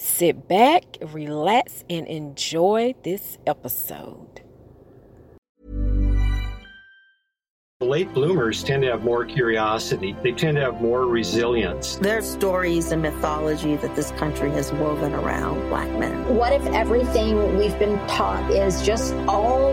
Sit back, relax, and enjoy this episode. Late bloomers tend to have more curiosity. They tend to have more resilience. There are stories and mythology that this country has woven around black men. What if everything we've been taught is just all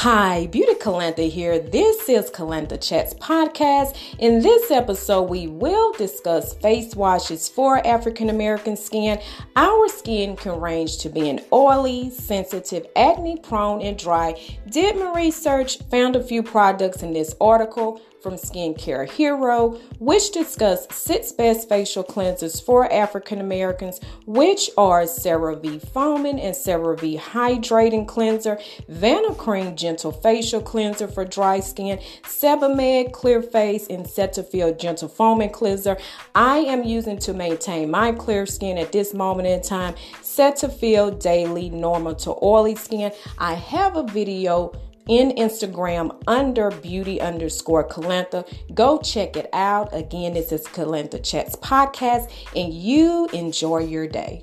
Hi, Beauty Calentha here. This is Calentha Chats Podcast. In this episode, we will discuss face washes for African American skin. Our skin can range to being oily, sensitive, acne prone, and dry. Did my research, found a few products in this article from Skincare Hero, which discuss six best facial cleansers for African Americans, which are CeraVe Foaming and CeraVe Hydrating Cleanser, Vanicream Gentle Facial Cleanser for dry skin, Sebamed Clear Face, and Cetaphil Gentle Foaming Cleanser. I am using to maintain my clear skin at this moment in time. Cetaphil Daily Normal to Oily Skin. I have a video in Instagram under beauty underscore Calentha. Go check it out. Again, this is Calentha Chats Podcast, and you enjoy your day.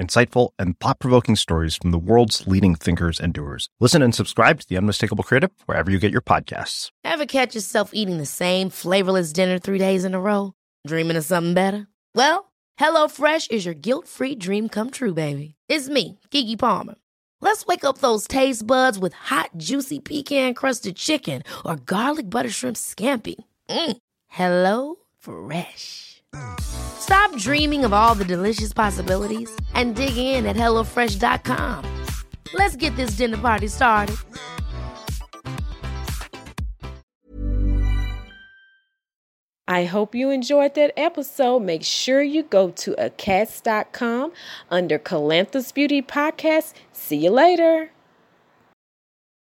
insightful, and thought provoking stories from the world's leading thinkers and doers. Listen and subscribe to The Unmistakable Creative wherever you get your podcasts. Ever catch yourself eating the same flavorless dinner three days in a row? Dreaming of something better? Well, HelloFresh is your guilt-free dream come true, baby. It's me, Keke Palmer. Let's wake up those taste buds with hot, juicy pecan-crusted chicken or garlic butter shrimp scampi. Mm. Hello Fresh. Stop dreaming of all the delicious possibilities and dig in at HelloFresh.com. Let's get this dinner party started. I hope you enjoyed that episode. Make sure you go to acast.com under Calanthus Beauty Podcast. See you later.